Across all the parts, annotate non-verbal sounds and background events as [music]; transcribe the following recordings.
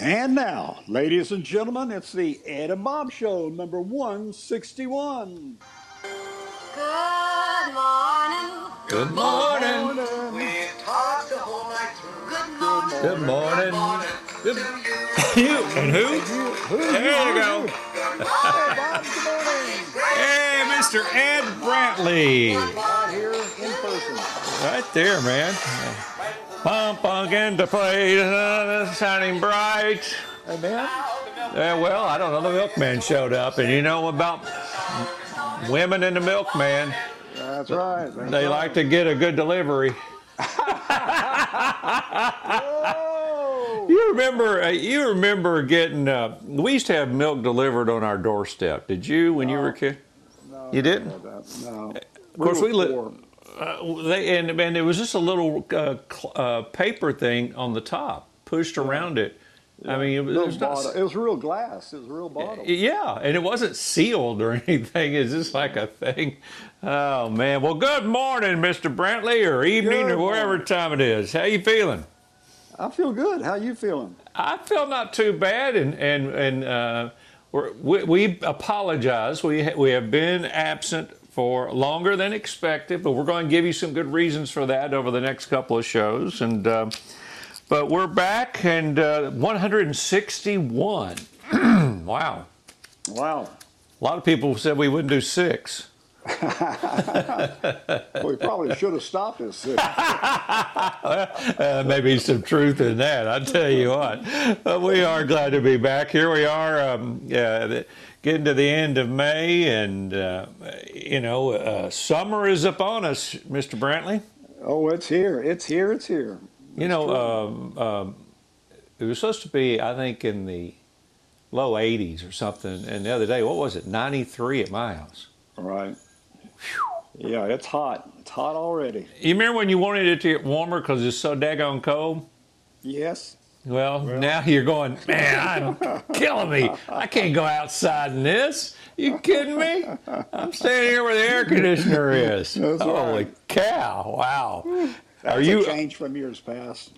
And now, ladies and gentlemen, it's the Ed and Bob Show, number 161. Good morning. Good morning. We talked the whole night through. Good morning. Good morning. Good. morning. Good morning. [laughs] You and who? Who? There you go. Good morning. Bob, good morning. Hey, Mr. Ed Brantley. Right here in person. Right there, man. Pump again to play, shining bright. Hey, man. Yeah, well, I don't know. The milkman showed up, and you know about women and the milkman. That's right. That's They right. like to get a good delivery. [laughs] You remember? Uh, you remember getting? Uh, we used to have milk delivered on our doorstep. Did you when you were a kid? No, You didn't? no, No. Of course, we were li- poor. Uh, they and, and it was just a little uh, cl- uh, paper thing on the top, pushed around it. I mean, it was, it was not- It was real glass. It was a real bottle. yeah, and it wasn't sealed or [laughs] anything. It's just like a thing. Oh man! Well, good morning, Mr. Brantley, or evening, Good or whatever time it is. How you feeling? I feel good. How you feeling? I feel not too bad, and and and uh, we're, we we apologize. We ha- we have been absent for longer than expected, but we're going to give you some good reasons for that over the next couple of shows. And uh, but we're back, and uh, 161. [clears throat] wow, Wow. a lot of people said we wouldn't do six. [laughs] We probably should have stopped this. [laughs] Uh, maybe some truth in that. I tell you what, but we are glad to be back. Here we are, um, yeah, getting to the end of May, and uh, you know, uh, summer is upon us, Mr. Brantley. oh, it's here. It's here. It's here. You know, um, um, it was supposed to be, I think, in the low 80s or something. And the other day, what was it? 93 at my house. All right. Yeah, it's hot. It's hot already. You remember when you wanted it to get warmer because it's so daggone cold? Yes. Well, now you're going, man, I'm [laughs] killing me. I can't go outside in this. You kidding me? I'm standing here where the air conditioner is. [laughs] That's Holy right. cow! Wow. That's Are you? a change from years past?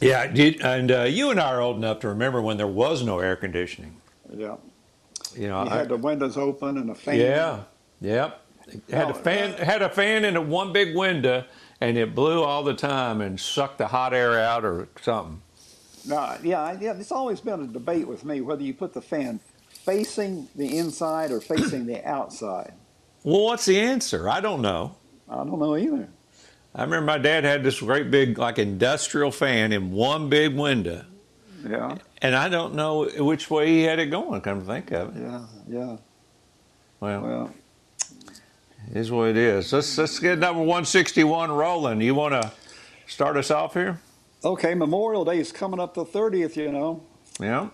Yeah, did, and uh, you and I are old enough to remember when there was no air conditioning. Yeah. You know, You I- had the windows open and a fan. yeah, yep. Had a fan, uh, had a fan in a one big window, and it blew all the time and sucked the hot air out or something. No, yeah, yeah. It's always been a debate with me whether you put the fan facing the inside or facing the outside. Well, what's the answer? I don't know. I don't know either. I remember my dad had this great big, like industrial fan in one big window, Yeah, and I don't know which way he had it going. Come to think of it, yeah, yeah. well, Well, is what it is. Let's let's get number one sixty one rolling. You want to start us off here? okay. Memorial Day is coming up the thirtieth. You know, Yeah.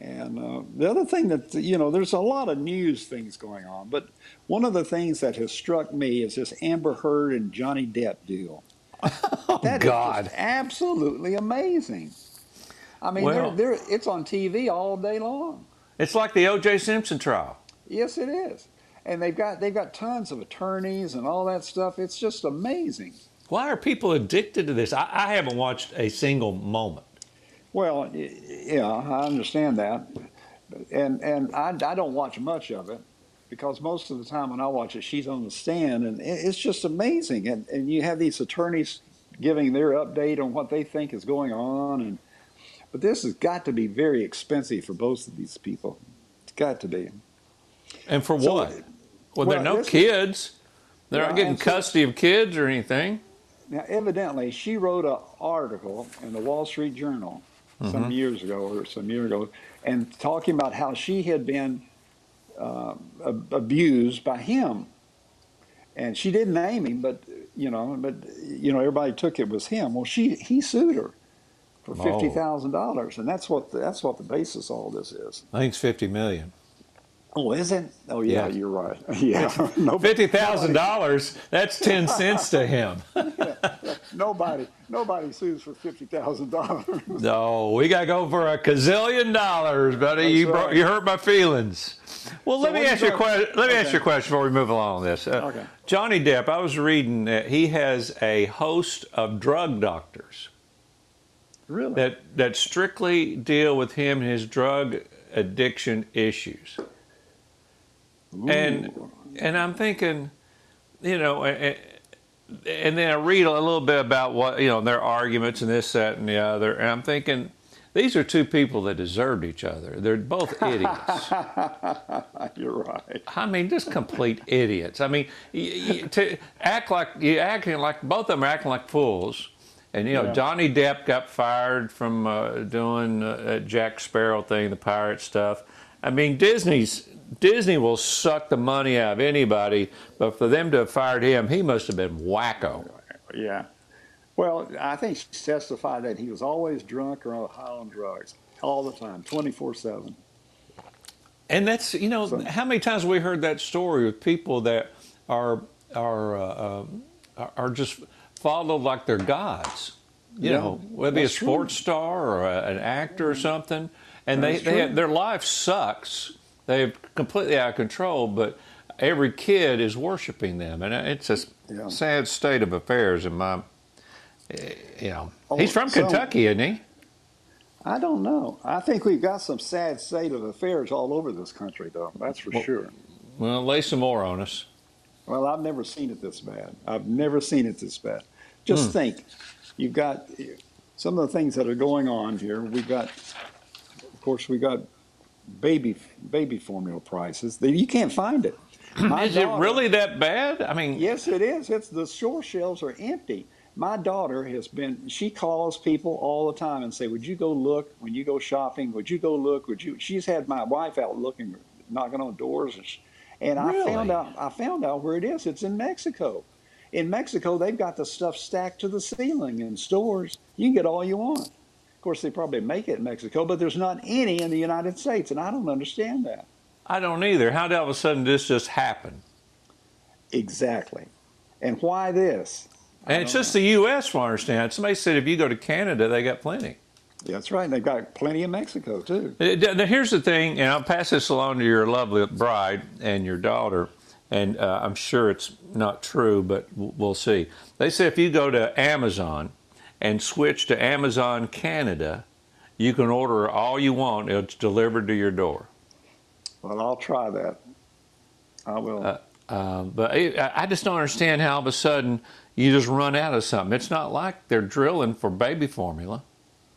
And uh, the other thing that, you know, there's a lot of news things going on, but one of the things that has struck me is this Amber Heard and Johnny Depp deal. [laughs] Oh That is God. absolutely amazing. I mean, Well- they're, they're, it's on TV all day long. It's like the O.J. Simpson trial. Yes, it is. And they've got they've got tons of attorneys and all that stuff. It's just amazing. Why are people addicted to this? I, I haven't watched a single moment. Well, yeah, I understand that, and and I, I don't watch much of it because most of the time when I watch it, she's on the stand, and it's just amazing. And and you have these attorneys giving their update on what they think is going on, and but this has got to be very expensive for both of these people. It's got to be. And for So- what? Well, there are no kids. They're Yeah, not getting and so- custody of kids or anything. Now, evidently, she wrote an article in the Wall Street Journal some years ago or some year ago, and talking about how she had been uh, abused by him. And she didn't name him, but you know, but you know, everybody took it was him. Well, she he sued her for Oh. fifty thousand dollars, and that's what the, that's what the basis of all this is. I think it's fifty million. Oh, is it? Oh, yeah, Yeah. you're right. [laughs] Yeah, [laughs] Fifty thousand dollars. That's [laughs] ten cents to him. nobody, nobody sues for fifty thousand dollars. No, we got to go for a gazillion dollars, buddy. That's you bro- you hurt my feelings. Well, let me ask you a question. Let me ask you a question before we move along on this. Uh, Okay. Johnny Depp, I was reading that he has a host of drug doctors. Really? that that strictly deal with him and his drug addiction issues. And Ooh. and I'm thinking, you know, and, and then I read a little bit about what you know their arguments and this, that, and the other, and I'm thinking. These are two people that deserved each other. They're both [laughs] idiots. You're right. I mean, just complete idiots. I mean, you, you, to act like you acting like both of them are acting like fools. And you know, Yeah. Johnny Depp got fired from uh, doing uh, Jack Sparrow thing, the pirate stuff. I mean, Disney's Disney will suck the money out of anybody, but for them to have fired him, he must have been wacko. Yeah. Well, I think she testified that he was always drunk or high on drugs all the time, 24 7. And that's you know So- how many times have we heard that story with people that are are uh, um, are- just followed like they're gods. You Yeah, know, whether it be a that's true. sports star or a, an actor or something, and they, That's they their life sucks. They're completely out of control, but every kid is worshiping them, and it's a Yeah. sad state of affairs. In my, eh, you know, Oh, he's from so- Kentucky, isn't he? I don't know. I think we've got some sad state of affairs all over this country, though. That's for Well- sure. Well, lay some more on us. Well, I've never seen it this bad. I've never seen it this bad. Just Hmm. think, you've got some of the things that are going on here. We've got, of course, we got baby baby formula prices. You can't find it. [clears throat] My Is it really that bad? I mean, Yes, it is. It's the store shelves are empty. My daughter has been. She calls people all the time and say, "Would you go look when you go shopping? Would you go look? Would you?" She's had my wife out looking, knocking on doors, and, sh- and I found out. I found out where it is. It's in Mexico. In Mexico, they've got the stuff stacked to the ceiling in stores. You can get all you want. Of course, they probably make it in Mexico, but there's not any in the United States, and I don't understand that. I don't either. How did all of a sudden this just happen? Exactly. And why this? And it's just the U.S. from I understand. Somebody said if you go to Canada, they got plenty. That's right. They've got plenty in Mexico too. Uh, Now, here's the thing, and I'll pass this along to your lovely bride and your daughter, and uh, I'm sure it's not true, but we'll see. They say if you go to Amazon and switch to Amazon Canada, you can order all you want. It's delivered to your door. Well, I'll try that. I will. Uh, Uh, but I I just don't understand how all of a sudden you just run out of something. It's not like they're drilling for baby formula.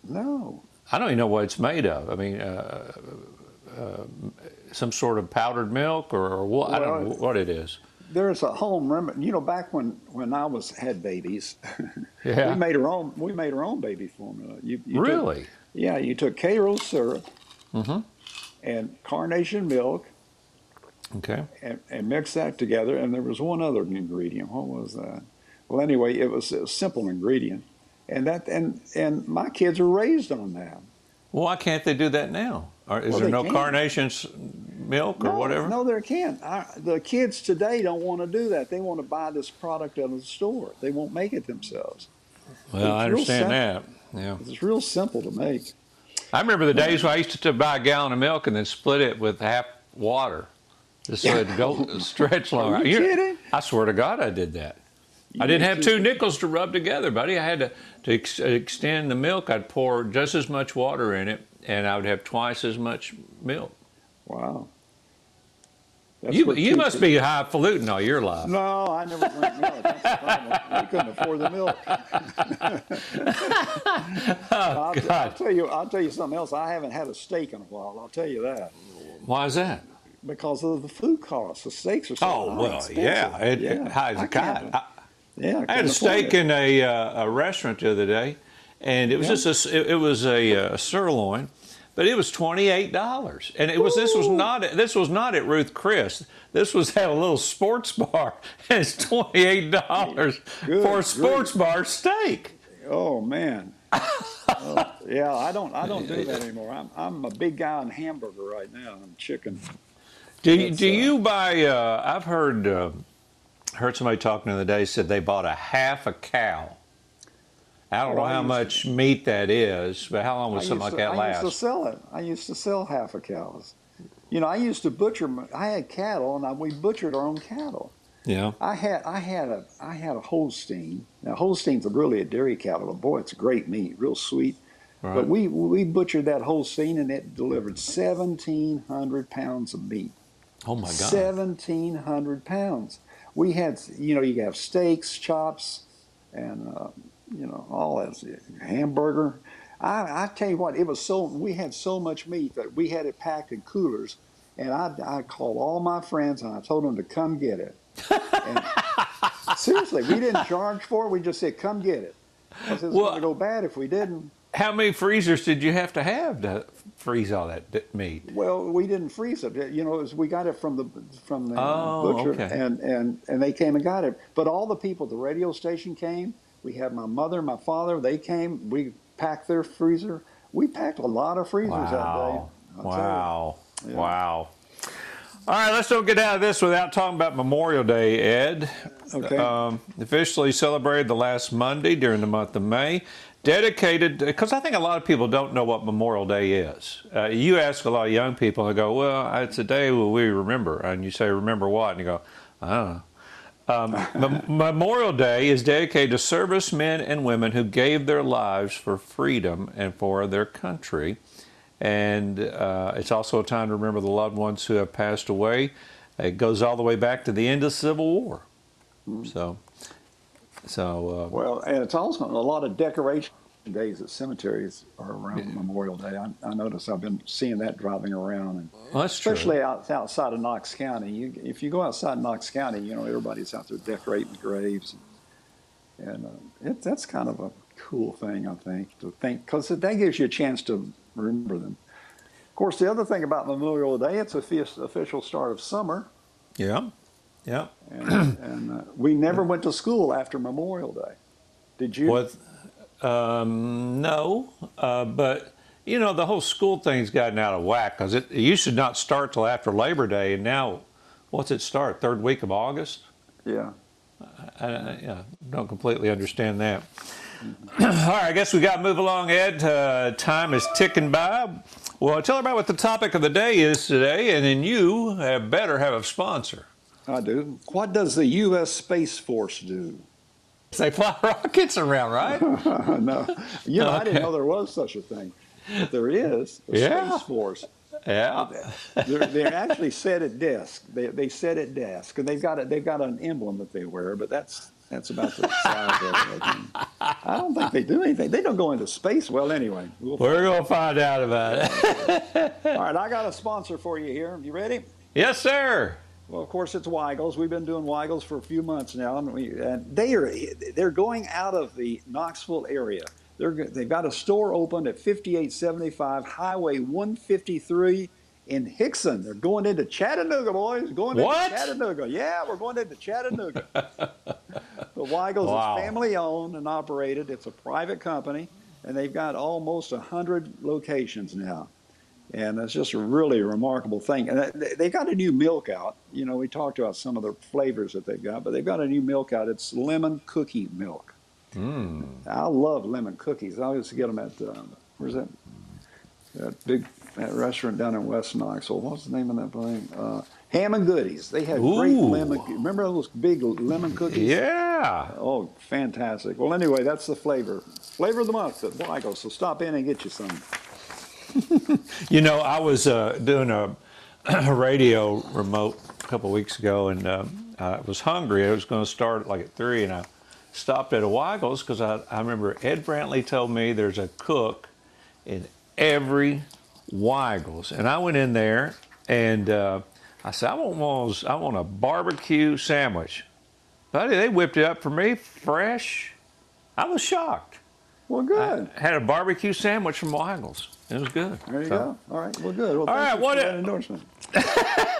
no. I don't even know what it's made of. I mean, uh, uh, some sort of powdered milk or, or what? I don't know what it is. There's a home remedy. You know, back when when I was had babies, [laughs] Yeah. we made our own. We made our own baby formula. You, you took- Really? yeah. You took Karo syrup Mhm. and carnation milk Okay. and, and mixed that together. And there was one other ingredient. What was that? Well, anyway, it was a simple ingredient, and that and and my kids are raised on that. Well, why can't they do that now? Or is Well, there no can. carnation s- milk or no, whatever? No, they can't. I, the kids today don't want to do that. They want to buy this product out of the store. They won't make it themselves. well, I understand that. Yeah. It's real simple to make. I remember the days when I used to buy a gallon of milk and then split it with half water, just so it'd go [laughs] [laughs] stretch longer. Are you kidding? I swear to God, I did that. I didn't have two nickels to rub together, buddy. I had to to ex- extend the milk. I'd pour just as much water in it, and I would have twice as much milk. Wow. That's you you must be highfalutin all your life. No, I never drank milk. That's the problem. [laughs] We couldn't afford the milk. [laughs] I'll, I'll Oh, tell you. I'll tell you something else. I haven't had a steak in a while. I'll tell you that why is that? because of the food costs. The steaks are so Oh well, expensive. yeah, it, it, high as I a kite. I, yeah, I had a steak it. in a, uh, a restaurant the other day, and it was Yeah. just a, it, it was a, uh sirloin, but it was twenty eight dollars, and it was this was Ooh. not this was not at Ruth Chris. This was at a little sports bar, [laughs] and it's twenty eight dollars Good for a sports bar steak. Oh man. [laughs] Oh, yeah, I don't. I don't do that anymore. I'm I'm a big guy on hamburger right now and chicken. Do you, do uh, you buy? Uh, I've heard uh, heard somebody talking the other day said they bought a half a cow. I don't Well, know I how much meat that is, but how long would something like to, that I last? I used to sell it. I used to sell half a cows. You know, I used to butcher. I had cattle, and I, we butchered our own cattle. yeah. I had I had a I had a Holstein. Now Holsteins are really a dairy cattle, but boy, it's great meat, real sweet. Right. But we we butchered that whole scene, and it delivered seventeen hundred pounds of meat. Oh my God. Seventeen hundred pounds. We had, you know, you have steaks, chops, and uh, you know all that hamburger. I, I tell you what, it was so we had so much meat that we had it packed in coolers, and I, I called all my friends and I told them to come get it. And [laughs] seriously, we didn't charge for it. We just said, "Come get it." Because it was Well- going to go bad if we didn't. How many freezers did you have to have to freeze all that meat? Well, we didn't freeze it. You know, it was, we got it from the from the Oh, butcher, okay. and and and they came and got it. But all the people at the radio station came. We had my mother, my father. They came. We packed their freezer. We packed a lot of freezers Wow. that day. I'll. Wow. Yeah. Wow. All right, let's don't get out of this without talking about Memorial Day, Ed. Okay. Um, officially celebrated the last Monday during the month of May. Dedicated, because I think a lot of people don't know what Memorial Day is. Uh, you ask a lot of young people, and they go, Well, it's a day where we remember. And you say, Remember what? And you go, I don't know. Um, Mem- Memorial Day is dedicated to servicemen and women who gave their lives for freedom and for their country. And uh, it's also a time to remember the loved ones who have passed away. It goes all the way back to the end of the Civil War. So, so uh, Well, and it's also a lot of decoration days at cemeteries are around Memorial Day. I, I notice I've been seeing that driving around, and well, especially out, outside of Knox County. You, if you go outside Knox County, you know everybody's out there decorating the graves, and, and uh, it, that's kind of a cool thing, I think, to think because that gives you a chance to remember them. Of course, the other thing about Memorial Day, it's a offic- official start of summer, Yeah, yeah. and, and uh, we never went to school after Memorial Day. Did you? What? Um, no, uh, but you know the whole school thing's gotten out of whack because it, it used to not start till after Labor Day, and now, what's it start? Third week of August? Yeah. I, I yeah, don't completely understand that. [clears throat] All right, I guess we got to move along, Ed. Uh, time is ticking by. Well, tell everybody what the topic of the day is today, and then you have better have a sponsor. I do. What does the U.S. Space Force do? They fly rockets around, right? [laughs] no, you know, I didn't know there was such a thing. But there is the Yeah. Space Force. yeah. They're, they're actually set at desk. They they set at desk, and they've got a, they've got an emblem that they wear, but that's that's about the size of it. [laughs] I. Don't think they do anything. They don't go into space. Well, anyway, we'll, We're gonna find out about it. all right. I got a sponsor for you here. You ready? yes, sir. Well, of course, it's Weigels. We've been doing Weigels for a few months now, and, we, and they are they're going out of the Knoxville area. They're they've got a store opened at 5875 Highway 153 in Hixson. They're going into Chattanooga, boys. Going What? into Chattanooga. Yeah, we're going into Chattanooga. [laughs] the Weigels Wow. is family owned and operated. It's a private company, and they've got almost 100 locations now and that's just a really remarkable thing. And they- they got a new milk out. You know, we talked about some of the flavors that they've got, but they've got a new milk out. It's lemon cookie milk. Mm. I love lemon cookies. I used to get them at um, where's that that big that restaurant down in West Knoxville. What's the name of that place? Uh, Ham and Goodies. They had great lemon. Remember those big lemon cookies? Yeah. Oh, fantastic. Well, anyway, that's the flavor. Flavor of the month at Weigel. So stop in and get you some. [laughs] You know, I was uh, doing a, [clears throat] a radio remote a couple weeks ago, and um, I was hungry. I was going to start like at three, and I stopped at a Weigels because I, I remember Ed Brantley told me there's a cook in every Weigels, and I went in there and uh, I said, I want one I want a barbecue sandwich, buddy. They whipped it up for me fresh. I was shocked. Well, good. I had a barbecue sandwich from Weigels. It was good. there you So- go. All right. Well, good. Well, All right, what that endorsement. [laughs]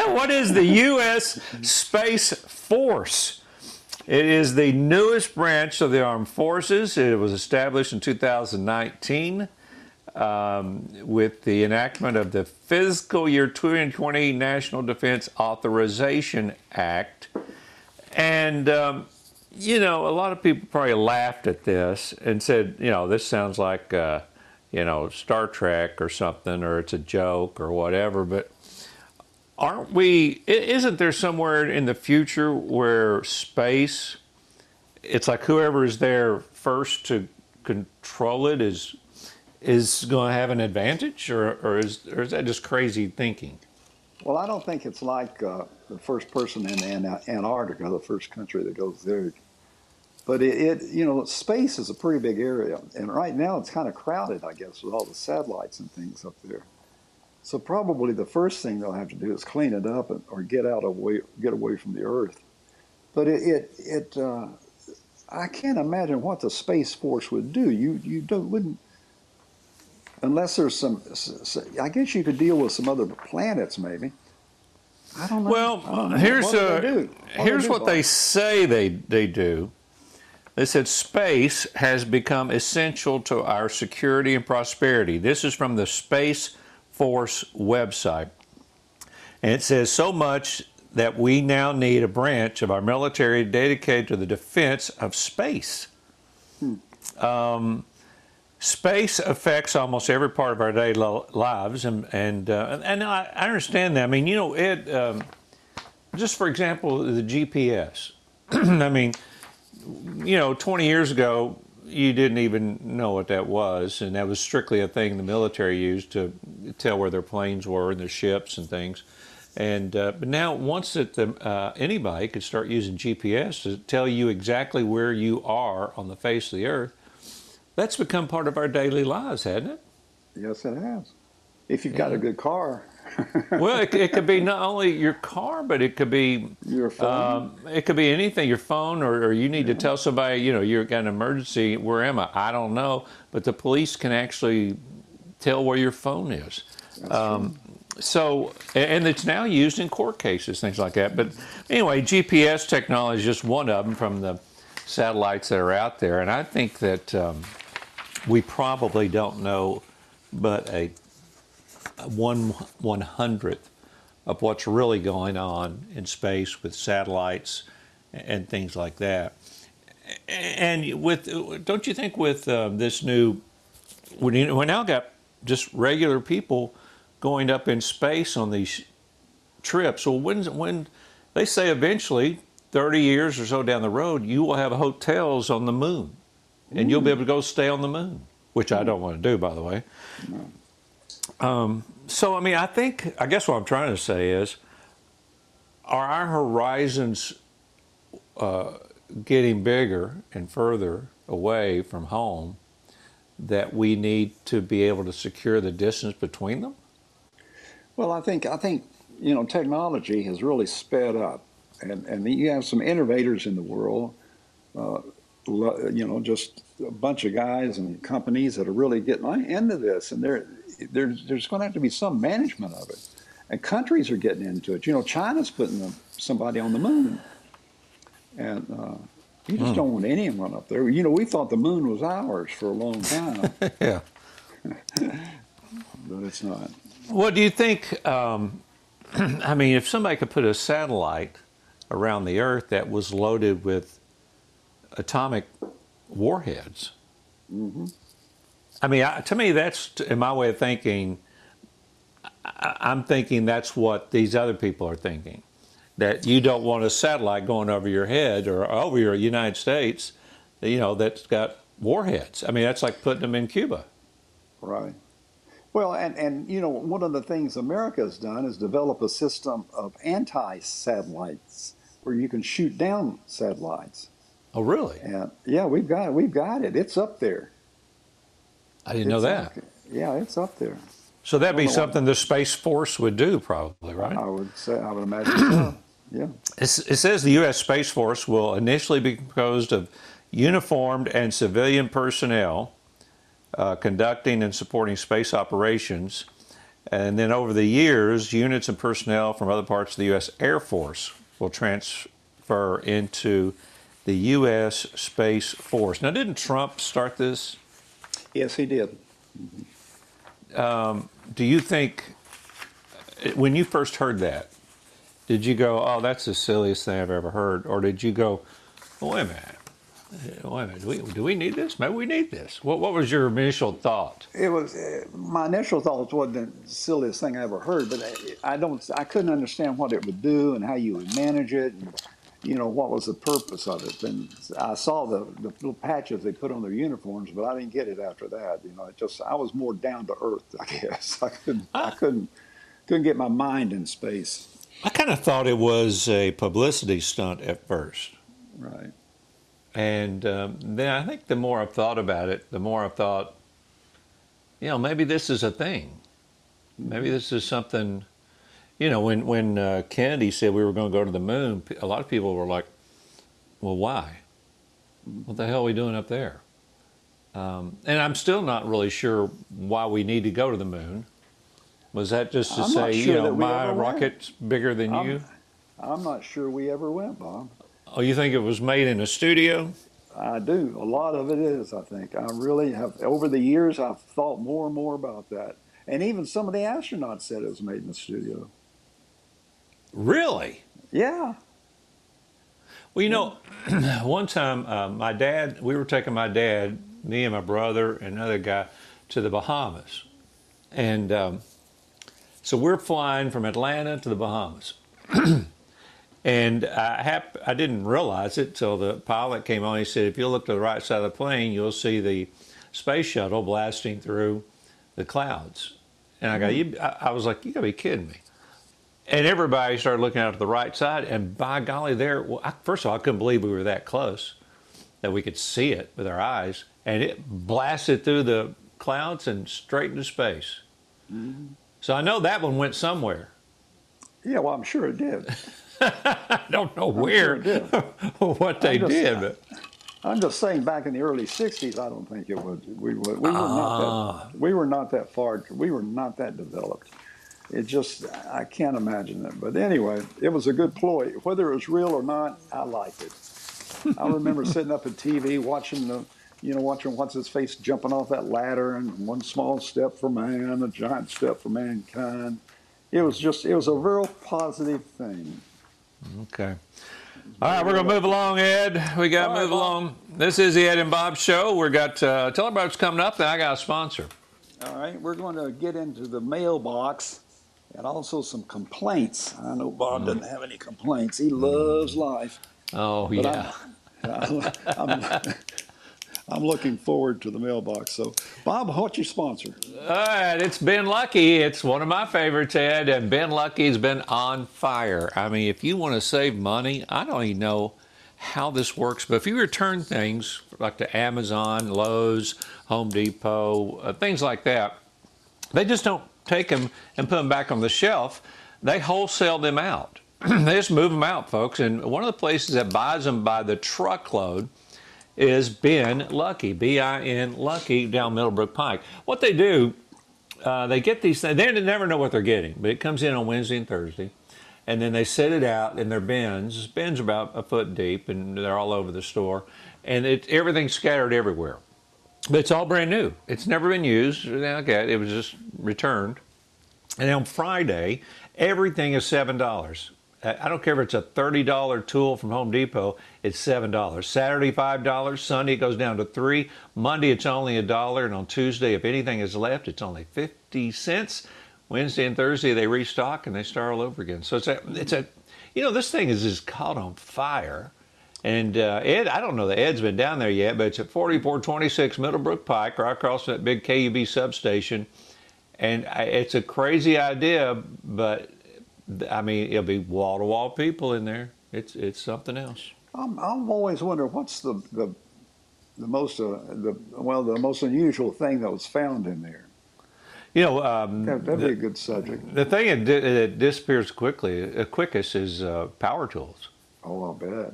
What is the U.S. Space Force? It is the newest branch of the armed forces. It was established in 2019 um, with the enactment of the fiscal year 2020 National Defense Authorization Act. And, um, you know, a lot of people probably laughed at this and said, you know, this sounds like, uh, you know, Star Trek or something, or it's a joke or whatever. But aren't we isn't there somewhere in the future where space it's like whoever is there first to control it is is going to have an advantage, or, or is or is that just crazy thinking? Well, I don't think it's like uh, the first person in An- Antarctica, the first country that goes there. But it, it, you know, space is a pretty big area, and right now it's kind of crowded, I guess, with all the satellites and things up there. So probably the first thing they'll have to do is clean it up and, or get out away, get away from the Earth. But it, it, it uh, I can't imagine what the space force would do. You, you don't, wouldn't, unless there's some. i guess you could deal with some other planets, maybe. I don't know. Well, don't know. here's what do they do? What here's what they say they they do. They said space has become essential to our security and prosperity. This is from the Space Force website. And it says so much that we now need a branch of our military dedicated to the defense of space. Um, space affects almost every part of our daily lives, and and uh, and I, I understand that. I mean, you know, it. Um, just for example, the GPS. [clears throat] I mean, you know, 20 years ago, you didn't even know what that was, and that was strictly a thing the military used to tell where their planes were and their ships and things. And uh, but now, once that the, uh, anybody could start using GPS to tell you exactly where you are on the face of the earth, that's become part of our daily lives, hasn't it? Yes, it has. If you've got a good car, well, it, it could be not only your car, but it could be your phone. Um, it could be anything, your phone, or, or you need to tell somebody, you know, you've got an emergency. Where am I? I don't know. But the police can actually tell where your phone is. Um, so, and and it's now used in court cases, things like that. But anyway, GPS technology is just one of them from the satellites that are out there. And I think that um, we probably don't know but a one one hundredth of what's really going on in space with satellites and things like that. And with don't you think with uh, this new we now got just regular people going up in space on these trips. Well, when when they say eventually, thirty years or so down the road, you will have hotels on the moon, and you'll be able to go stay on the moon, which I don't want to do, by the way. Um, so, I mean, I think, I guess what I'm trying to say is, are our horizons uh, getting bigger and further away from home that we need to be able to secure the distance between them? Well, I think I think you know technology has really sped up, and and you have some innovators in the world. Uh, you know, just a bunch of guys and companies that are really getting into this, and there there's there's going to have to be some management of it, and countries are getting into it. You know, China's putting somebody on the moon, and. Uh, you just don't want anyone up there. You know, we thought the moon was ours for a long time, [laughs] yeah. [laughs] but it's not. What do you think? Um, [clears throat] I mean, if somebody could put a satellite around the Earth that was loaded with atomic warheads, hmm I mean, I, to me, that's in my way of thinking. I, I'm thinking that's what these other people are thinking. That you don't want a satellite going over your head or over your United States, you know, that's got warheads. I mean, that's like putting them in Cuba. Right. Well, and, and you know, one of the things America has done is develop a system of anti-satellites where you can shoot down satellites. Oh, really? And yeah, we've got it. we've got it. It's up there. I didn't know that. up- yeah, it's up there. So that'd be something the Space Force would do, probably, right? I would say I would imagine so. [clears throat] Yeah. It's- It says the U.S. Space Force will initially be composed of uniformed and civilian personnel uh, conducting and supporting space operations. And then over the years, units and personnel from other parts of the U.S. Air Force will transfer into the U.S. Space Force. Now, didn't Trump start this? Yes, he did. Do you think, when you first heard that, did you go, oh, that's the silliest thing I've ever heard? Or did you go, wait a minute, wait a minute, do we, do we need this? Maybe we need this. What, what was your initial thought? It was uh, my initial thoughts wasn't the silliest thing I ever heard, but I, I don't I couldn't understand what it would do and how you would manage it. And, you know, what was the purpose of it. And I saw the, the little patches they put on their uniforms, but I didn't get it after that. You know, it just I was more down to earth, I [laughs] guess. I couldn't I couldn't couldn't get my mind in space. I kind of thought it was a publicity stunt at first. Right. And um, then I think the more I've thought about it, the more I've thought, you know, maybe this is a thing. Maybe this is something. You know, when when uh, Kennedy said we were going to go to the moon, a lot of people were like, "Well, why? What the hell are we doing up there?" Um, and I'm still not really sure why we need to go to the moon. Was that just to I'm say, you know, my ever went. rocket's bigger than I'm- you? I'm not sure we ever went, Bob. Oh, you think it was made in a studio? I do. A lot of it is, I think. I really have, over the years, I've thought more and more about that. And even some of the astronauts said it was made in the studio. Really? Yeah. Well, you know, [clears throat] one time uh, my dad, we were taking my dad, me and my brother and another guy to the Bahamas. And um, so we're flying from Atlanta to the Bahamas. [clears throat] and I, hap- I didn't realize it till the pilot came on. He said, if you look to the right side of the plane, you'll see the space shuttle blasting through the clouds. And I go, you, I, I was like, you gotta be kidding me. And everybody started looking out to the right side, and by golly, there. Well, I, first of all, I couldn't believe we were that close, that we could see it with our eyes, and it blasted through the clouds and straight into space. So I know that one went somewhere. Yeah, well, I'm sure it did. [laughs] I don't know sure where, did. [laughs] what they just- did, but I'm just saying, back in the early '60s, I don't think it was. We were, we were not Ah. that. We were not that far. We were not that developed. It just, I can't imagine it. But anyway, it was a good ploy. Whether it was real or not, I liked it. I remember sitting up at TV watching the, you know, watching what's his face jumping off that ladder, and one small step for man, a giant step for mankind. It was just, it was a real positive thing. Okay. All right, we're going to move along, Ed. We got to All right, move Bob. along. This is the Ed and Bob Show. We've got uh, tell everybody what's coming up, then I got a sponsor. All right, we're going to get into the mailbox and also some complaints. I know Bob doesn't have any complaints. He loves life. Oh, But yeah. I'm, [laughs] I'm, I'm looking forward to the mailbox. So, Bob, what's your sponsor? All right, it's Bin Lucky. It's one of my favorites, Ed, and Bin Lucky's been on fire. I mean, if you want to save money, I don't even know how this works, but if you return things like to Amazon, Lowe's, Home Depot, uh, things like that, they just don't take them and put them back on the shelf. They wholesale them out. [clears throat] they just move them out, folks. And one of the places that buys them by the truckload is Bin Lucky, B-I-N Lucky down Middlebrook Pike. What they do, uh, they get these things. They never know what they're getting, but it comes in on Wednesday and Thursday, and then they set it out in their bins. Bins about a foot deep, and they're all over the store, and it everything's scattered everywhere. But it's all brand new. It's never been used. Okay, it was just returned. And on Friday, everything is seven dollars. I don't care if it's a thirty dollar tool from Home Depot. It's seven dollars. Saturday five dollars. Sunday it goes down to three. Monday it's only a dollar, and on Tuesday, if anything is left, it's only fifty cents. Wednesday and Thursday they restock and they start all over again. So it's a it's a you know this thing is just caught on fire. And uh, Ed, I don't know that Ed's been down there yet, but it's at 4426 Middlebrook Pike, right across that big KUB substation. And I, it's a crazy idea, but I mean, it'll be wall to wall people in there. It's it's something else. I'm, I'm always wondering what's the the, the most uh, the well the most unusual thing that was found in there. You know, um, That, that'd be a good subject. the thing that, di- that disappears quickly, uh, quickest, is uh, power tools. Oh, I'll bet.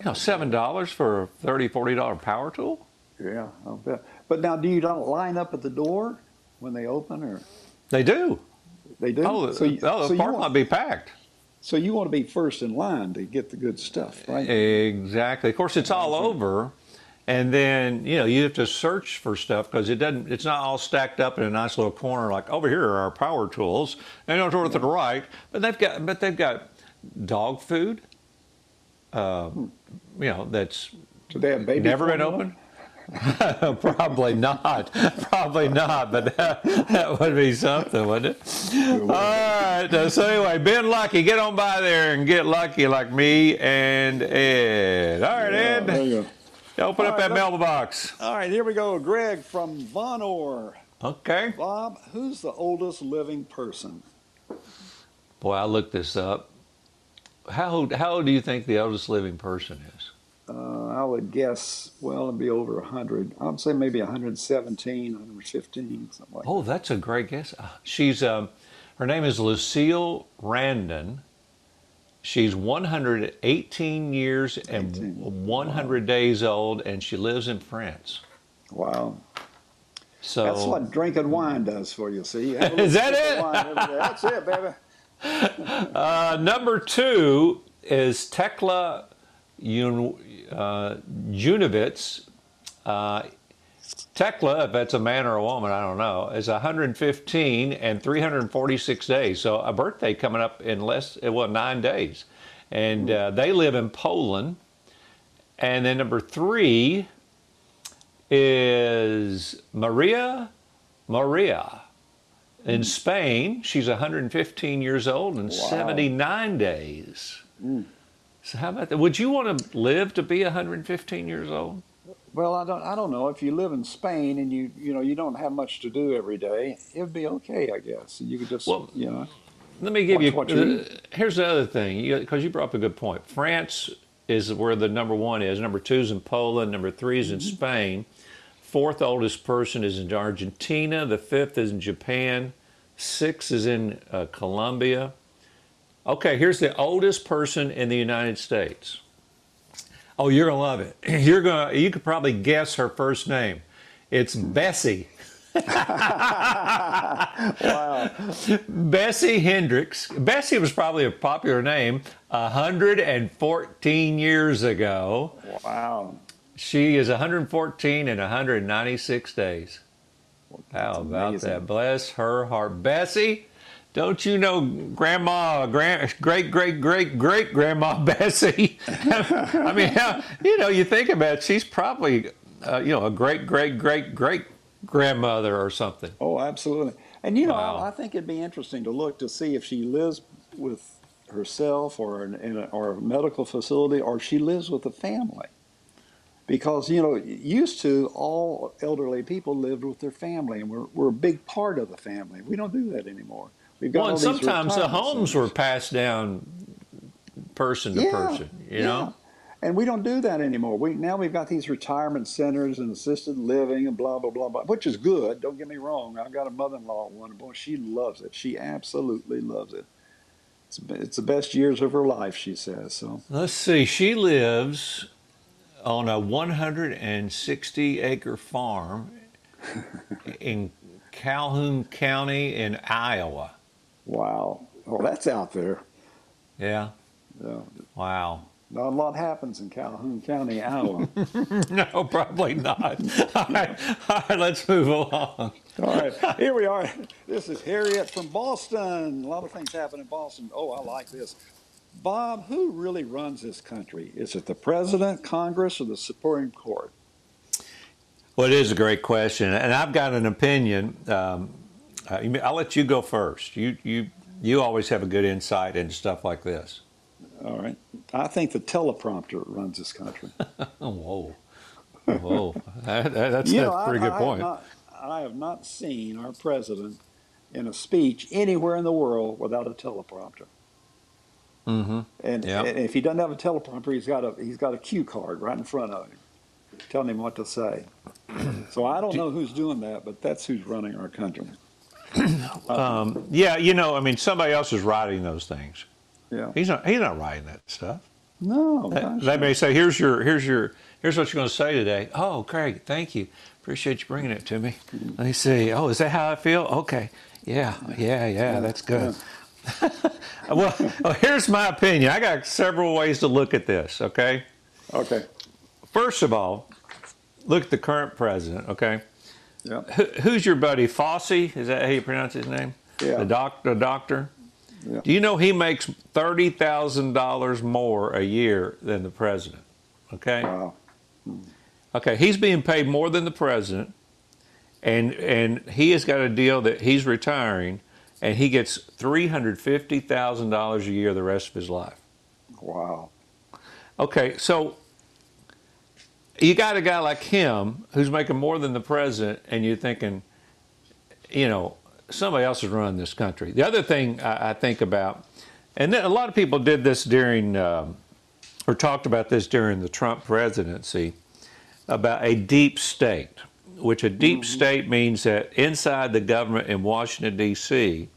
You know, seven dollars for a 30 40 dollar power tool. Yeah, I'll bet. But now, do you don't line up at the door when they open, or They do. they do? Oh, so you, oh, the you parking lot be packed. so you want to be first in line to get the good stuff, right? Exactly. Of course, it's all over, and then you know you have to search for stuff because it doesn't. It's not all stacked up in a nice little corner like over here are our power tools, and over to the right. But they've got, but they've got dog food. Uh, you know that's Do they have baby never been open. [laughs] Probably not. [laughs] Probably not, but that, [laughs] that would be something, wouldn't it? All right. uh, So anyway, Bin Lucky, get on by there and get lucky like me and Ed. All right, Yeah, there Ed. you go. Open up All right, that mailbox. All right, here we go. Greg from Vonore. Okay. Bob, who's the oldest living person? Boy, I looked this up. How old, how old do you think the oldest living person is? Uh, I would guess, well, it'd be over 100. I'd say maybe 117, 115, something like Oh, that's a great guess. Uh, She's um, her name is Lucille Randon. She's 118 years and 18. 100 days old, and she lives in France. that. Wow. So That's what drinking wine does for you, see? [laughs] You Is that it? wine every day. That's it, baby. [laughs] uh, number two is Tekla Jun, uh, Junovitz. Uh, Tekla, if that's a man or a woman, I don't know, is 115 and 346 days. So a birthday coming up in less, well, nine days. And uh, they live in Poland. And then number three is Maria Maria in Spain. She's 115 years old and Wow. 79 days. So how about that? Would you want to live to be 115 years old? Well, I don't, I don't know. If you live in Spain and you, you know, you don't have much to do every day, it'd be okay, I guess. You could just, Well, you know. Let me give Watch you. what you uh, here's the other thing, because you, brought up a good point. France is where the number one is. Number two is in Poland. Number three is in Mm-hmm. Spain. Fourth oldest person is in Argentina. The fifth is in Japan. Six is in uh, Colombia. Okay, here's the oldest person in the United States. Oh, you're gonna love it. [clears throat] You're gonna. You could probably guess her first name. It's Bessie. Wow. [laughs] Bessie Hendricks. Bessie was probably a popular name 114 years ago. Wow. She is 114 and 196 days. How about amazing. that? Bless her heart. Bessie, don't you know Grandma, grand, great, great, great, great Grandma [laughs] Bessie? [laughs] I mean, how, you know, you think about it, she's probably, uh, you know, a great, great, great, great grandmother or something. Oh, absolutely. And you know, Wow. I, I think it'd be interesting to look to see if she lives with herself or in, in a, or a medical facility, or she lives with a family. Because you know, used to all elderly people lived with their family, and we're we're a big part of the family. We don't do that anymore. We've got Well, and sometimes the homes were passed down person to Yeah, person, you know? And we don't do that anymore. We now we've got these retirement centers and assisted living and blah blah blah blah, which is good. Don't get me wrong. I've got a mother-in-law one, boy, she loves it. She absolutely loves it. It's, it's the best years of her life, she says. So Let's see. She lives on a 160 acre farm [laughs] in Calhoun County in Iowa. wow, oh that's out there. Yeah. Yeah. Wow. Not a lot happens in Calhoun County, Iowa. [laughs] No, probably not. [laughs] All right. All right. Let's move along. All right, here we are. This is Harriet from Boston. A lot of things happen in Boston. Oh, I like this. Bob, who really runs this country? Is it the president, Congress, or the Supreme Court? Well, it is a great question, and I've got an opinion. Um, uh, I'll let you go first. You you you always have a good insight into stuff like this. All right. I think the teleprompter runs this country. [laughs] Whoa, whoa, that, that- that's, You that's know, a I- pretty good I have point. not- I have not seen our president in a speech anywhere in the world without a teleprompter. Hmm And, Yeah. and if he doesn't have a teleprompter, he's got a he's got a cue card right in front of him, telling him what to say. [clears throat] So I don't know who's doing that, but that's who's running our country. [clears throat] Um, yeah, you know, I mean, somebody else is writing those things. Yeah. He's not. He's not writing that stuff. No. They- gosh, They may say, "Here's your, here's your, here's what you're going to say today." Oh, Craig, thank you. Appreciate you bringing it to me. Let me see. Oh, is that how I feel? Okay. Yeah, yeah, yeah. That's good. well, [laughs] well, oh, here's my opinion. I got several ways to look at this. Okay. Okay. First of all, look at the current president. Okay. Yeah. Who, who's your buddy Fauci? Is that how you pronounce his name? Yeah. The doc, the doctor. Yeah. Do you know he makes thirty thousand dollars more a year than the president? Okay. Wow. Hmm. Okay, he's being paid more than the president, and and he has got a deal that he's retiring, and he gets three hundred fifty thousand dollars a year the rest of his life. Wow. Okay, so you got a guy like him who's making more than the president, and you're thinking, you know, somebody else is running this country. The other thing I, I think about, and a lot of people did this during, um, or talked about this during the Trump presidency, about a deep state, which a mm-hmm. deep state means that inside the government in Washington, D.C.,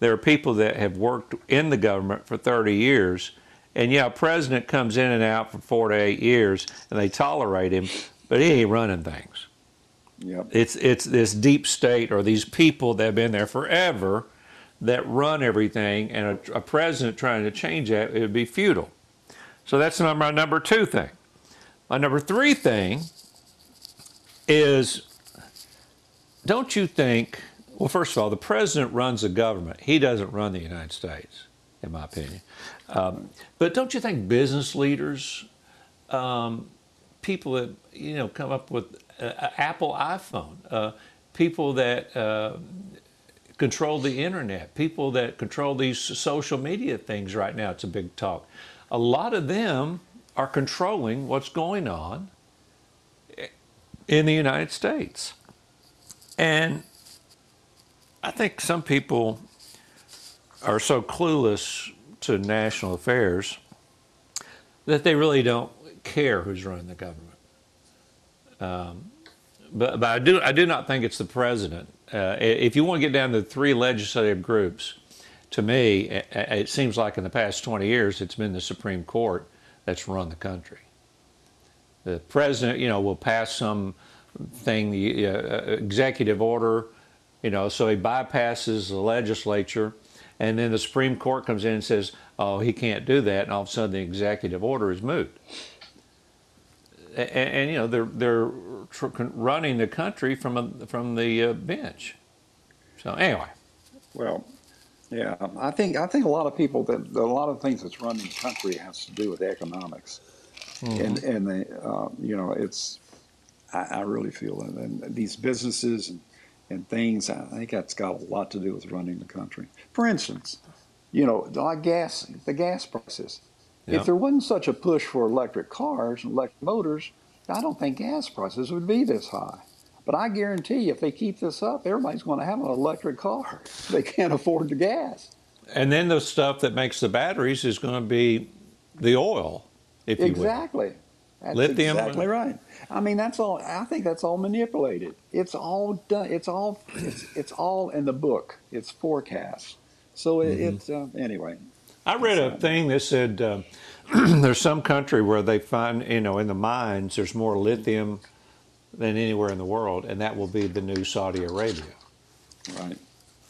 there are people that have worked in the government for 30 years. And yeah, a president comes in and out for four to eight years and they tolerate him, but he ain't running things. Yep. It's it's this deep state or these people that have been there forever that run everything, and a, a president trying to change that it would be futile. So that's my number two thing. My number three thing is, don't you think? Well, first of all, the president runs the government. He doesn't run the United States, in my opinion. Um, but don't you think business leaders, um, people that you know come up with uh, Apple iPhone, uh, people that uh, control the internet, people that control these social media things right now. It's a big talk. A lot of them are controlling what's going on in the United States. And I think some people are so clueless to national affairs that they really don't care who's running the government. Um, but, but I do I do not think it's the president. Uh, if you want to get down to three legislative groups, to me, it, it seems like in the past 20 years, it's been the Supreme Court that's run the country. The president, you know, will pass some thing, the uh, executive order, you know, so he bypasses the legislature, and then the Supreme Court comes in and says, "Oh, he can't do that," and all of a sudden the executive order is moot. And, and you know, they're they're running the country from a, from the uh, bench. So anyway, Well, yeah, I think I think a lot of people that a lot of things that's running the country has to do with economics, and and the uh, you know it's I, I really feel that and these businesses and and things I think that's got a lot to do with running the country. For instance, you know like gas the gas prices. Yeah. If there wasn't such a push for electric cars and electric motors, I don't think gas prices would be this high. But I guarantee you, if they keep this up, everybody's going to have an electric car. [laughs] They can't afford the gas. and then the stuff that makes the batteries is going to be the oil, if you will. Exactly. That's Lithium. exactly right. I mean, that's all. I think that's all manipulated. It's all done. It's all. It's, it's all in the book. It's forecast. So it, Mm-hmm. it's uh, anyway. I read a thing that said uh, [clears throat] there's some country where they find, you know, in the mines, there's more lithium than anywhere in the world, and that will be the new Saudi Arabia. Right.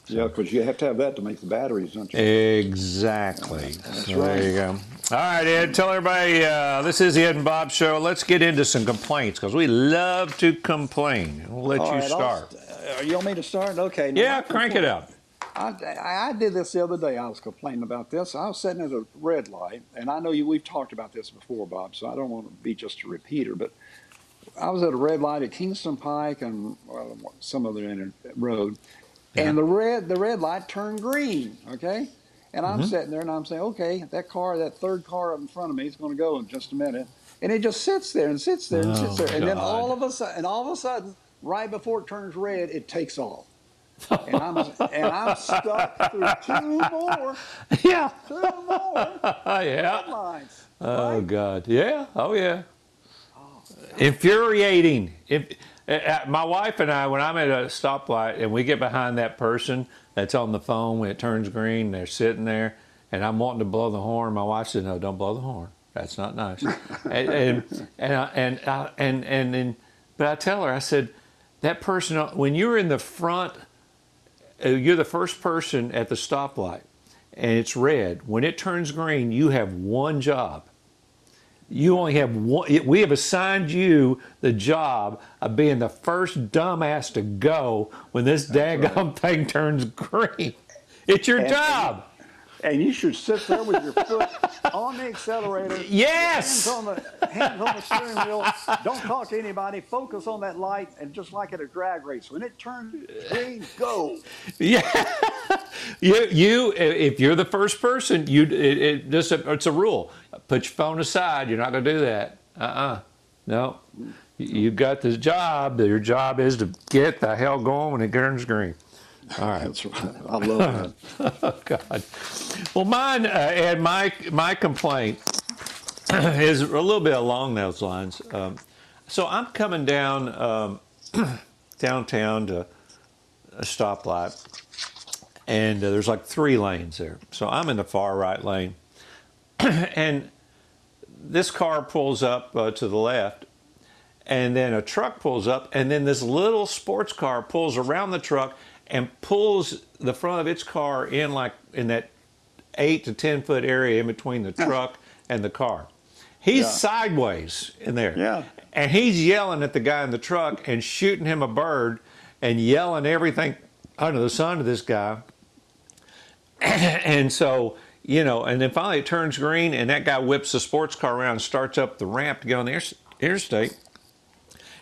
Yeah, because you have to have that to make the batteries, don't you? Exactly. That's So right. There you go. All right, Ed, tell everybody uh, this is the Ed and Bob Show. Let's get into some complaints because we love to complain. We'll let All you right, start. uh, you want me to start? Okay. now Yeah, crank it up. I, I did this the other day. I was complaining about this. I was sitting at a red light, and I know you. We've talked about this before, Bob. So I don't want to be just a repeater. But I was at a red light at Kingston Pike and well, some other road, and the red the red light turned green. Okay, and I'm sitting there and I'm saying, okay, that car, that third car up in front of me is going to go in just a minute, and it just sits there and sits there and sits Oh, there, and then all of a sudden, and all of a sudden, right before it turns red, it takes off. and I'm [laughs] and I'm stuck through two more, [laughs] Yeah. two more [laughs] yeah. headlines. Oh right? God, yeah, oh yeah, infuriating. If uh, my wife and I, when I'm at a stoplight and we get behind that person that's on the phone when it turns green, they're sitting there, and I'm wanting to blow the horn. My wife said, "No, don't blow the horn. That's not nice." [laughs] and and and I, and, I, and and and but I tell her, I said, that person when you're in the front, uh, you're the first person at the stoplight and it's red. When it turns green, you have one job. You only have one. We have assigned you the job of being the first dumbass to go when this daggone thing turns green. It's your And- job. And you should sit there with your foot [laughs] on the accelerator. Yes! Hands on the hands on the steering wheel. Don't talk to anybody. Focus on that light, and just like at a drag race, when it turns green, go. Yeah, [laughs] you you if you're the first person, you it, it just it's a rule. Put your phone aside. You're not going to do that. Uh uh No, you you've got this job. Your job is to get the hell going when it turns green. All right. That's right. I love [laughs] that. Oh God. Well, mine, uh, Ed, my my complaint [clears throat] is a little bit along those lines. Um, so I'm coming down um, [clears throat] downtown to a stoplight, and uh, there's like three lanes there. So I'm in the far right lane, [clears throat] and this car pulls up uh, to the left, and then a truck pulls up, and then this little sports car pulls around the truck and pulls the front of its car in like in that eight to ten foot area in between the truck and the car. He's Yeah. sideways in there. Yeah. And he's yelling at the guy in the truck and shooting him a bird and yelling everything under the sun to this guy. [clears throat] and so, you know, and then finally it turns green and that guy whips the sports car around and starts up the ramp to go on the interstate.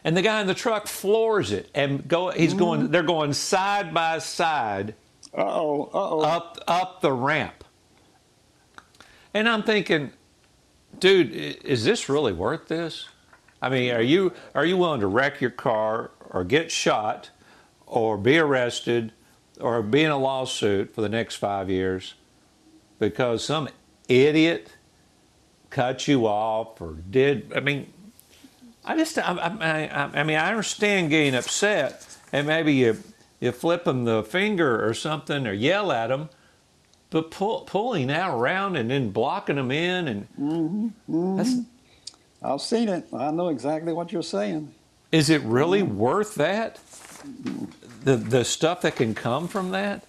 And the guy in the truck floors it and go he's going they're going side by side Uh oh. Uh oh. up up the ramp. And I'm thinking, dude, is this really worth this? I mean, are you are you willing to wreck your car or get shot or be arrested or be in a lawsuit for the next 5 years because some idiot cut you off or did I mean I just I, I, I, I mean I understand getting upset and maybe you you flip them the finger or something or yell at them but pull, pulling out around and then blocking them in and mm-hmm, that's, mm-hmm. I've seen it. I know exactly what you're saying. is it really mm-hmm. worth that the the stuff that can come from that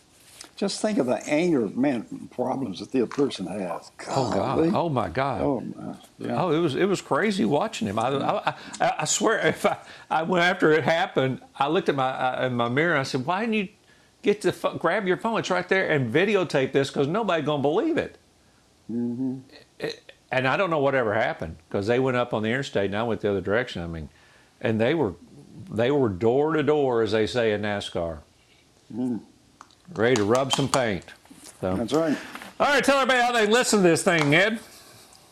Just think of the anger, man, problems that the person has. oh god oh my god Oh, my. Yeah. Oh, it was it was crazy watching him. I I, I, I swear, if I, I went after it happened, I looked at my uh, in my mirror. I said, "Why didn't you get to pho- grab your phone? It's right there and videotape this because nobody's gonna believe it." It- and I don't know whatever happened because they went up on the interstate and I went the other direction. I mean, and they were they were door to door, as they say in NASCAR, ready to rub some paint. So, That's right. all right, tell everybody how they listen to this thing, Ed.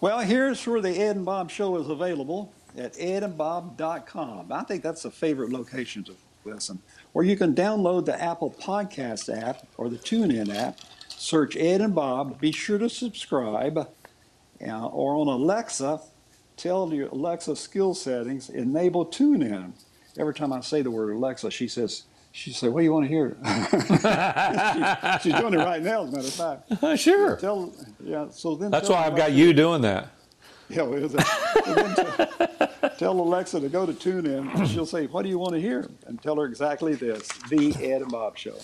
Well, here's where the Ed and Bob Show is available at edandbob.com. I think that's a favorite location to listen. Or you can download the Apple Podcast app or the TuneIn app. Search Ed and Bob. Be sure to subscribe. Uh, or on Alexa, tell your Alexa skill settings, enable TuneIn. Every time I say the word Alexa, she says, she said, "What do you want to hear?" She- [laughs] she's doing it right now, as a matter of fact. [laughs] Uh, sure. Tell, yeah. So then That's why I've got you doing that. yeah, well, tell, tell Alexa to go to TuneIn, and she'll say, "What do you want to hear?" And tell her exactly this: the Ed and Bob Show.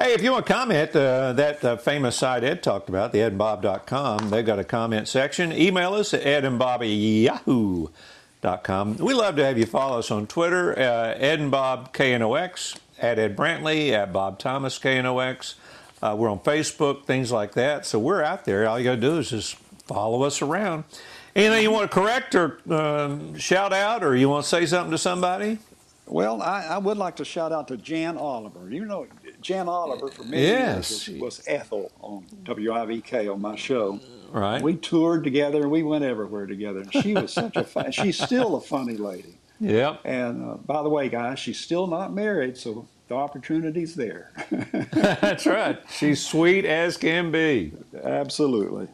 Hey, if you want to comment, uh, that uh, famous site Ed talked about, the edandbob.com, they've got a comment section. Email us at edandbob@yahoo.com. We love to have you follow us on Twitter, uh, Ed and Bob KNOX, at Ed Brantley, at Bob Thomas KNOX. Uh, we're on Facebook, things like that. So we're out there. All you got to do is just follow us around. Anything you want to correct or um, shout out, or you want to say something to somebody? Well, I, I would like to shout out to Jan Oliver. You know, Jan Oliver for me Yes. was, was Ethel on WIVK on my show. Right. We toured together and we went everywhere together. And she was such a fun. She's still a funny lady. Yep. And uh, by the way, guys, she's still not married, so the opportunity's there. [laughs] [laughs] That's right. She's sweet as can be. Absolutely.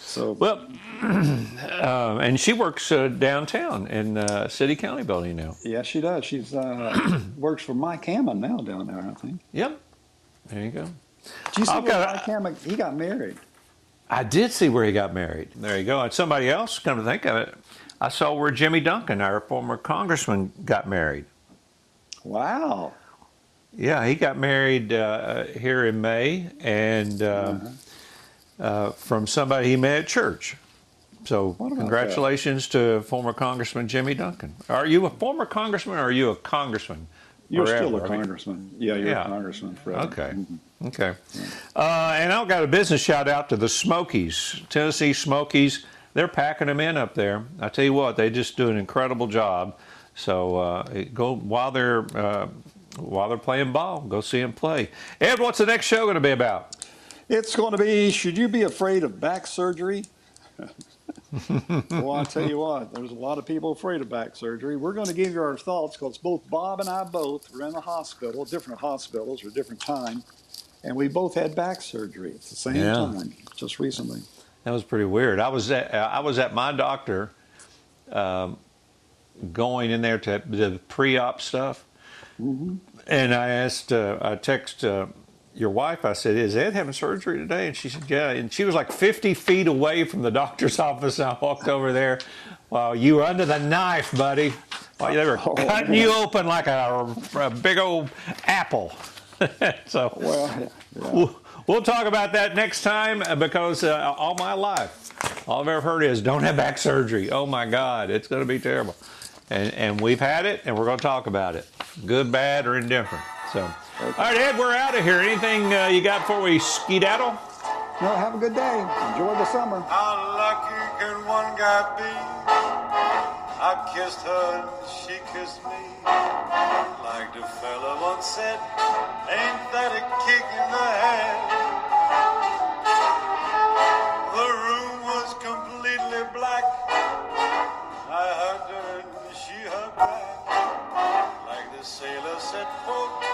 So Well, [clears throat] um, and she works uh, downtown in uh, City County Building now. Yeah, she does. She's uh, [clears throat] works for Mike Hammond now down there, I think. Yep. There you go. Did you see I've where got Mike Hammond? He got married. I did see where he got married. There you go. And somebody else, come to think of it, I saw where Jimmy Duncan, our former congressman, got married. Wow. Yeah, he got married uh, here in May, and uh, uh, from somebody he met at church. So, congratulations to former Congressman Jimmy Duncan. Are you a former congressman or are you a congressman? You're still forever. a I mean, congressman. Yeah, you're Yeah. a congressman forever. Okay. Okay. Uh, and I've got a business shout out to the Smokies, Tennessee Smokies. They're packing them in up there. I tell you what, they just do an incredible job. So uh, go while they're uh, while they're playing ball, go see them play. Ed, what's the next show going to be about? It's going to be Should you be afraid of back surgery? well, I'll tell you what, there's a lot of people afraid of back surgery. We're going to give you our thoughts because both Bob and I both were in the hospital, different hospitals or different time, and we both had back surgery at the same Yeah. time just recently. That was pretty weird. I was at, I was at my doctor, um, going in there to the pre-op stuff, and I asked, uh, I text uh, your wife. I said, "Is Ed having surgery today?" And she said, "Yeah." And she was like 50 feet away from the doctor's [laughs] office. And I walked over there. Well, you were under the knife, buddy. Well, they were Oh, cutting you open like a, a big old apple. [laughs] so Well, yeah, yeah. We'll, we'll talk about that next time uh, because uh, all my life, all I've ever heard is don't have back surgery. Oh my God, it's going to be terrible. And, and we've had it and we're going to talk about it good, bad, or indifferent. So, all right, Ed, we're out of here. Anything uh, you got before we skedaddle? No, have a good day. Enjoy the summer. How lucky can one guy be? I kissed her and she kissed me. Like the fella once said, ain't that a kick in the head? The room was completely black. I hugged her and she hugged back. Like the sailor said, folks.